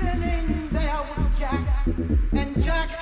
beginning there was Jack, and Jack